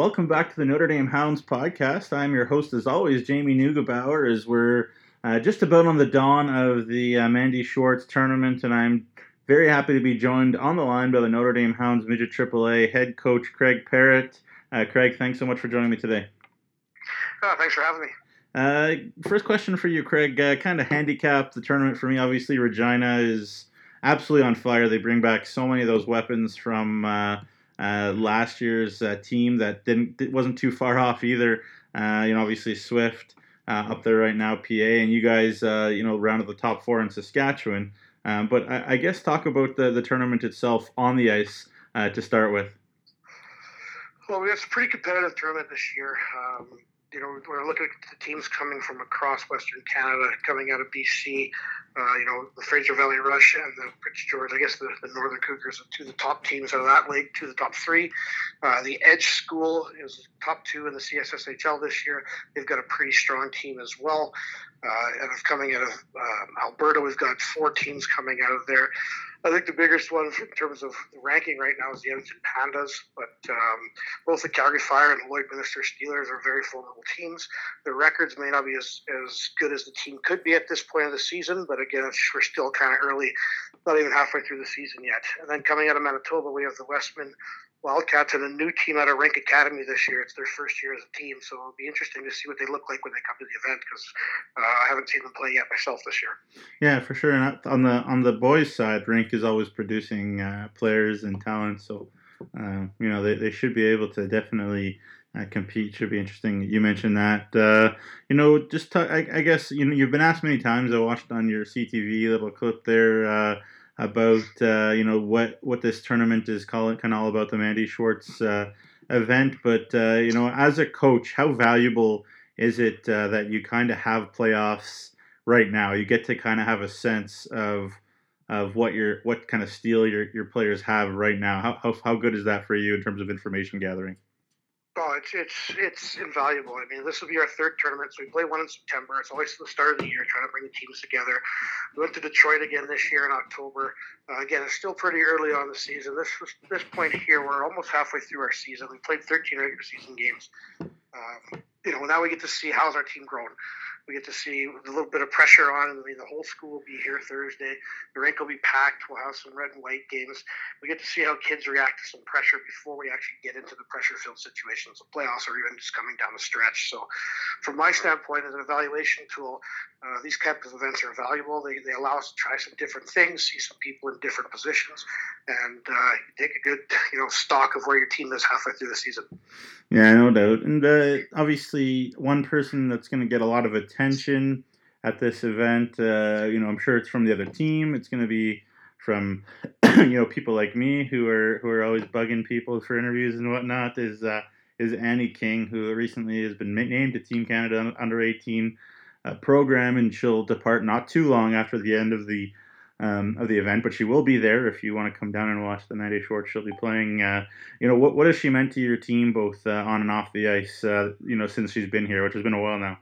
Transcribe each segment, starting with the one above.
welcome back to the Notre Dame Hounds podcast. I'm your host, as always, Jamie Neugebauer, as we're uh, just about on the dawn of the uh, Mandi Schwartz tournament, and I'm very happy to be joined on the line by the Notre Dame Hounds Midget AAA head coach Craig Perrett. Uh, Craig, thanks so much for joining me today. Oh, thanks for having me. Uh, first question for you, Craig. Uh, kind of handicapped the tournament for me. Obviously, Regina is absolutely on fire. They bring back so many of those weapons from uh, uh, last year's uh, team that didn't wasn't too far off either. Uh, you know, obviously Swift uh, up there right now, PA, and you guys, uh, you know, rounded the top four in Saskatchewan. Um, but I, I, guess talk about the, the tournament itself on the ice to start with. Well, we a pretty competitive tournament this year. Um, you know, we're looking at the teams coming from across Western Canada, coming out of BC. Uh, you know, the Fraser Valley Rush and the Prince George. I guess the, the Northern Cougars are two of the top teams out of that league, two of the top three. Uh, the Edge School is top two in the CSSHL this year. They've got a pretty strong team as well. Uh, and coming out of uh, Alberta, we've got four teams coming out of there. I think the biggest one in terms of the ranking right now is the Edmonton Pandas, but um, both the Calgary Fire and the Lloydminster Steelers are very formidable teams. Their records may not be as, as good as the team could be at this point of the season, but again, we're still kind of early, not even halfway through the season yet. And then coming out of Manitoba, we have the Westman Wildcats and a new team out of Rink Academy this year. It's their first year as a team, so it'll be interesting to see what they look like when they come to the event because uh, I haven't seen them play yet myself this year. Yeah, for sure. And on the on the boys' side, Rink is always producing uh, players and talent, so uh, you know they, they should be able to definitely. Uh, compete should be interesting. You mentioned that. Uh, you know, just I, I, guess you know you've been asked many times. I watched on your CTV little clip there uh, about uh, you know what what this tournament is calling kind of all about the Mandi Schwartz uh, event. But uh, you know, as a coach, how valuable is it that you kind of have playoffs right now? You get to kind of have a sense of of what your what kind of steel your, your players have right now. How, how how good is that for you in terms of information gathering? Oh, it's it's it's invaluable. I mean, this will be our third tournament, so we play one in September. It's always the start of the year, trying to bring the teams together. We went to Detroit again this year in October. Uh, again, it's still pretty early on the season. This this point here, we're almost halfway through our season. We played 13 regular season games. Um, you know, now we get to see how's our team grown. We get to see a little bit of pressure on. I mean, the whole school will be here Thursday. The rink will be packed. We'll have some red and white games. We get to see how kids react to some pressure before we actually get into the pressure-filled situations. of playoffs or even just coming down the stretch. So, from my standpoint, as an evaluation tool, uh, these type of events are valuable. They, they allow us to try some different things, see some people in different positions, and uh, take a good you know stock of where your team is halfway through the season. Yeah, no doubt. And uh, obviously, one person that's going to get a lot of attention at this event, uh, you know, I'm sure it's from the other team. It's going to be from you know people like me who are who are always bugging people for interviews and whatnot. Is uh, is Annie King, who recently has been named to Team Canada under 18 uh, program, and she'll depart not too long after the end of the um, of the event, but she will be there if you want to come down and watch the Mandi Schwartz. She'll be playing. Uh, you know, what what has she meant to your team, both uh, on and off the ice? Uh, you know, since she's been here, which has been a while now.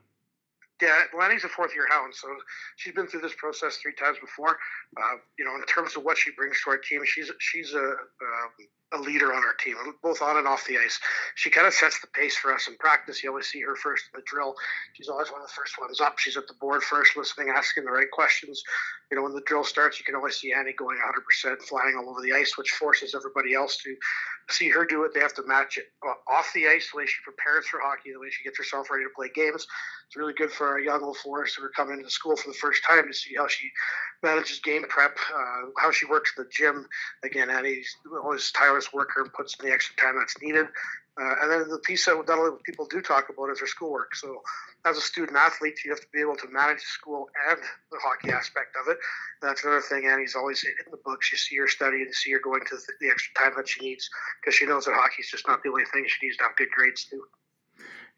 Yeah, Lanny's a fourth year hound, so she's been through this process three times before. Uh, you know, in terms of what she brings to our team, she's she's a um, a leader on our team, both on and off the ice. She kind of sets the pace for us in practice. You always see her first in the drill. She's always one of the first ones up. She's at the board first, listening, asking the right questions. You know, when the drill starts, you can always see Annie going 100%, flying all over the ice, which forces everybody else to see her do it. They have to match it uh, off the ice, the way she prepares for hockey, the way she gets herself ready to play games. It's really good for our young old Forest who are coming into school for the first time to see how she manages game prep, uh, how she works the gym. Again, Annie's always tireless worker and puts in the extra time that's needed. Uh, and then the piece that not only people do talk about is her schoolwork. So, as a student athlete, you have to be able to manage school and the hockey aspect of it. And that's another thing Annie's always in the books. You see her studying, you see her going to the extra time that she needs because she knows that hockey is just not the only thing she needs to have good grades too.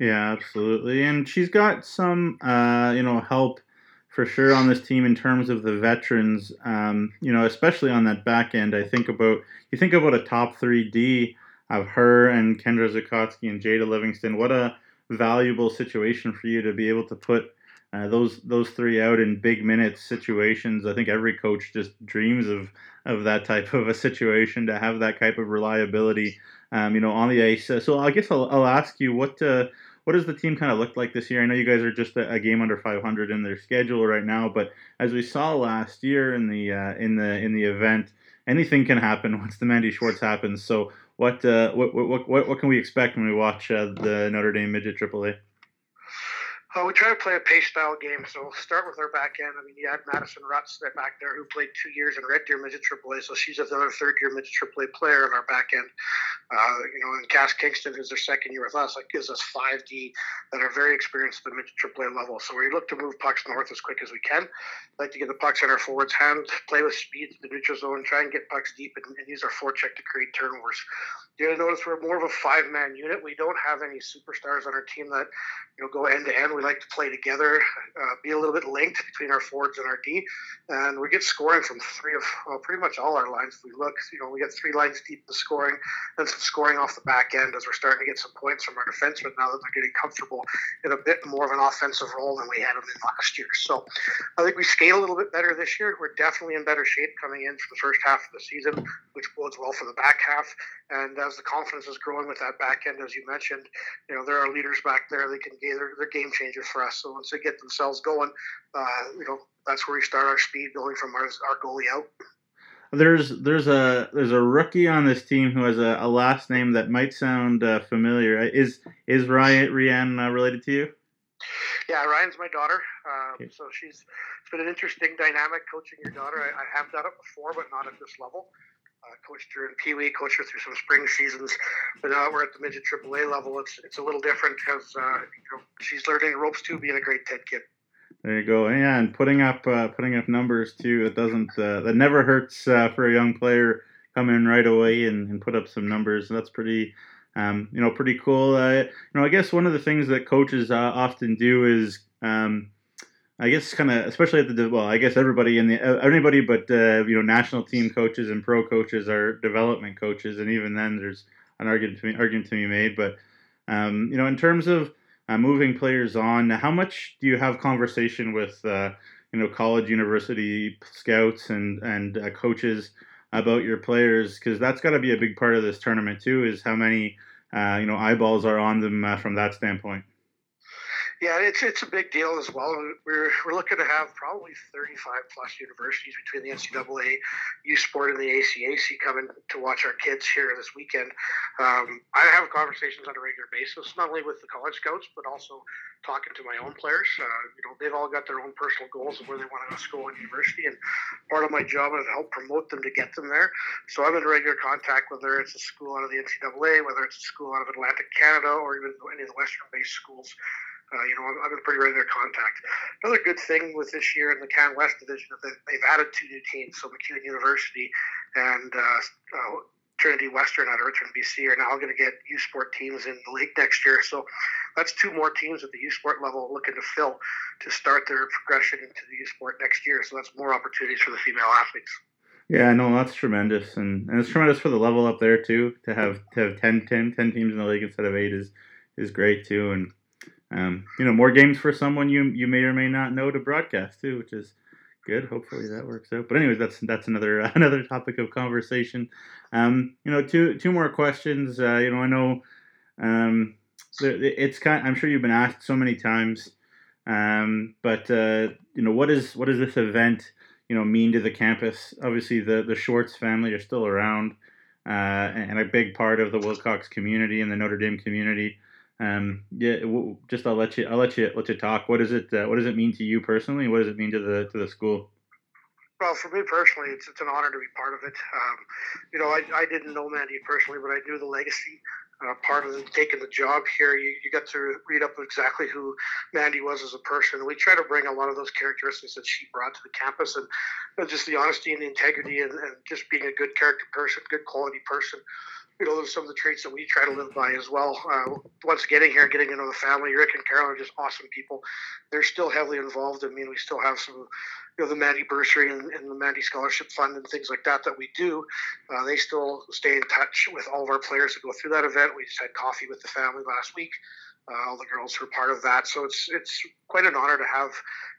Yeah, absolutely. And she's got some, uh, you know, help for sure on this team in terms of the veterans. Um, you know, especially on that back end. I think about you think about a top three D of her and Kendra Zukotsky and Jada Livingston. What a valuable situation for you to be able to put uh, those those three out in big minutes situations. I think every coach just dreams of of that type of a situation to have that type of reliability um, you know, on the ice. So I guess I'll, I'll ask you what uh, what does the team kind of look like this year? I know you guys are just a, a, game under 500 in their schedule right now, but as we saw last year in the uh, in the in the event, anything can happen once the Mandi Schwartz happens. So what uh, what, what what what can we expect when we watch uh, the Notre Dame midget AAA? Uh, we try to play a pace style game, so we'll start with our back end. I mean, you had Madison Rutz there back there who played two years in Red Deer Midget AAA, so she's another third year Midget AAA player in our back end. Uh, you know, and Cass Kingston, who's their second year with us, that gives us 5D that are very experienced at the Midget AAA level. So we look to move pucks north as quick as we can. Like to get the pucks in our forwards' hand, play with speed to the neutral zone, try and get pucks deep, and, and use our forecheck to create turnovers. You're gonna notice we're more of a five-man unit. We don't have any superstars on our team that you know go end to end. We like to play together, uh, be a little bit linked between our forwards and our D, and we get scoring from three of well, pretty much all our lines. If we look, you know, we get three lines deep in scoring, and some scoring off the back end as we're starting to get some points from our defensemen now that they're getting comfortable in a bit more of an offensive role than we had them in last year. So I think we skate a little bit better this year. We're definitely in better shape coming in for the first half of the season, which bodes well for the back half. And as the confidence is growing with that back end, as you mentioned, you know, there are leaders back there. They can they're, game changers for us. So once they get themselves going, uh, you know, that's where we start our speed going from our, our goalie out. There's there's a there's a rookie on this team who has a, a last name that might sound uh, familiar. Is is Ryan Rianne uh, related to you? Yeah, Ryan's my daughter. Um, okay. So she's it's been an interesting dynamic coaching your daughter. I, I have done it before, but not at this level. Uh, coached her in Pee Wee, coached her through some spring seasons, but now we're at the midget AAA level. It's it's a little different because uh, you know, she's learning ropes too, being a great Ted kid. There you go, yeah, and putting up uh, putting up numbers too. That doesn't uh, that never hurts uh, for a young player come in right away and, and put up some numbers. That's pretty. Um, you know, pretty cool. Uh, you know, I guess one of the things that coaches often do is um, I guess kind of especially at the well, I guess everybody in the everybody but uh, you know national team coaches and pro coaches are development coaches, and even then there's an argument to be, argument to be made. But um, you know, in terms of uh, moving players on, how much do you have conversation with uh, you know college, university scouts and and uh, coaches about your players? Because that's got to be a big part of this tournament too. Is how many uh, you know eyeballs are on them uh, from that standpoint. Yeah, it's it's a big deal as well. We're, we're looking to have probably 35 plus universities between the NCAA, U Sport, and the ACAC coming to watch our kids here this weekend. Um, I have conversations on a regular basis, not only with the college scouts, but also talking to my own players. Uh, you know, they've all got their own personal goals of where they want to go to school and university, and part of my job is to help promote them to get them there. So I'm in regular contact, whether it's a school out of the NCAA, whether it's a school out of Atlantic Canada, or even any of the Western-based schools. Uh, you know, I'm, in pretty regular contact. Another good thing with this year in the Can West division is that they've added two new teams. So MacEwan University and uh, uh, Trinity Western out of Richmond, BC are now going to get U Sport teams in the league next year. So that's two more teams at the U Sport level looking to fill to start their progression into the U Sport next year. So that's more opportunities for the female athletes. Yeah, no, that's tremendous, and, and it's tremendous for the level up there too. To have to have 10, 10, 10 teams in the league instead of eight is is great too, and um, you know, more games for someone you you may or may not know to broadcast too, which is good. Hopefully that works out. But anyways, that's that's another another topic of conversation. Um, you know, two two more questions. Uh, you know, I know um, it's kind. I'm sure you've been asked so many times. Um, but uh, you know, what is what does this event you know mean to the campus? Obviously, the the Schwartz family are still around, uh, and a big part of the Wilcox community and the Notre Dame community. Um, yeah, just I'll let you I'll let you let you talk. What does it uh, What does it mean to you personally? What does it mean to the to the school? Well, for me personally, it's, it's an honor to be part of it. Um, you know, I, I didn't know Mandi personally, but I knew the legacy. Uh, part of the, taking the job here, you, you got to read up exactly who Mandi was as a person. We try to bring a lot of those characteristics that she brought to the campus and, and just the honesty and the integrity and, and just being a good character person, good quality person you know, those are some of the traits that we try to live by as well. Uh, once getting here getting to know the family, Rick and Carol are just awesome people. They're still heavily involved. I mean, we still have some, you know, the Mandi Bursary and, and the Mandi Scholarship Fund and things like that that we do. Uh, they still stay in touch with all of our players that go through that event. We just had coffee with the family last week. uh, all the girls who are part of that. So it's it's quite an honor to have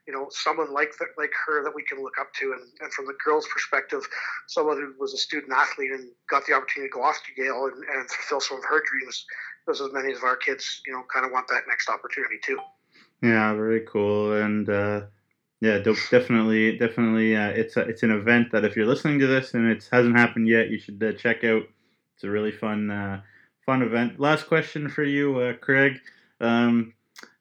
you know someone like that like her that we can look up to, and, and from the girls' perspective, someone who was a student athlete and got the opportunity to go off to Yale and, and fulfill some of her dreams. Because as many of our kids, you know, kind of want that next opportunity too. Yeah, very cool, and uh, yeah, definitely, definitely, uh, it's a, it's an event that if you're listening to this and it hasn't happened yet, you should uh, check out. It's a really fun, uh, fun event. Last question for you, uh, Craig. Um,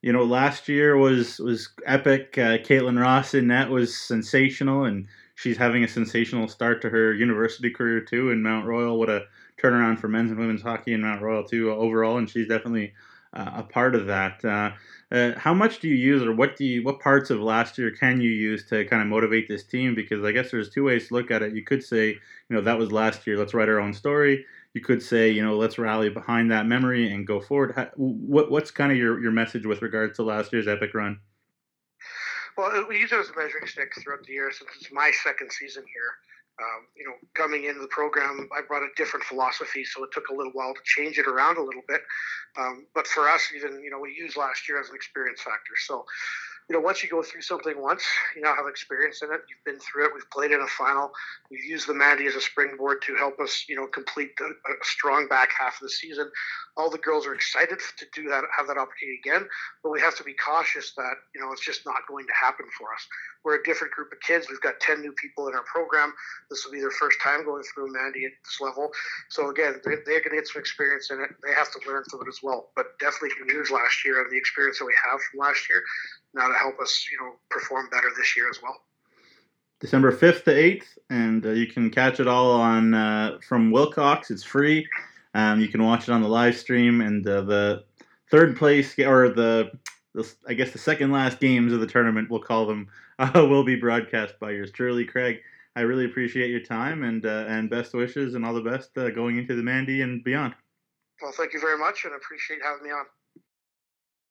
you know, last year was was epic. Uh, Caitlin Ross in that was sensational, and she's having a sensational start to her university career too in Mount Royal. What a turnaround for men's and women's hockey in Mount Royal too overall, and she's definitely a part of that. Uh, uh, how much do you use, or what do you, what parts of last year can you use to kind of motivate this team? Because I guess there's two ways to look at it. You could say, you know, that was last year. Let's write our own story. You could say, you know, let's rally behind that memory and go forward. How, what, what's kind of your, your message with regards to last year's epic run? Well, we use it as a measuring stick throughout the year since it's my second season here. Um, you know, coming into the program, I brought a different philosophy, so it took a little while to change it around a little bit. Um, but for us, even you know, we used last year as an experience factor. So you know, once you go through something once, you now have experience in it. You've been through it. We've played in a final. We've used the Mandi as a springboard to help us, you know, complete a, a strong back half of the season. All the girls are excited to do that, have that opportunity again, but we have to be cautious that, you know, it's just not going to happen for us. We're a different group of kids. We've got 10 new people in our program. This will be their first time going through Mandi at this level. So again, they, they're going to get some experience in it. They have to learn from it as well. But definitely can use last year and the experience that we have from last year now to help us, you know, perform better this year as well. December 5th to 8th, and uh, you can catch it all on uh, from Wilcox. It's free. Um, you can watch it on the live stream, and uh, the third place or the, the, I guess the second last games of the tournament, we'll call them, will be broadcast by yours truly, Craig. I really appreciate your time and uh, and best wishes and all the best uh, going into the Mandi and beyond. Well, thank you very much, and appreciate having me on.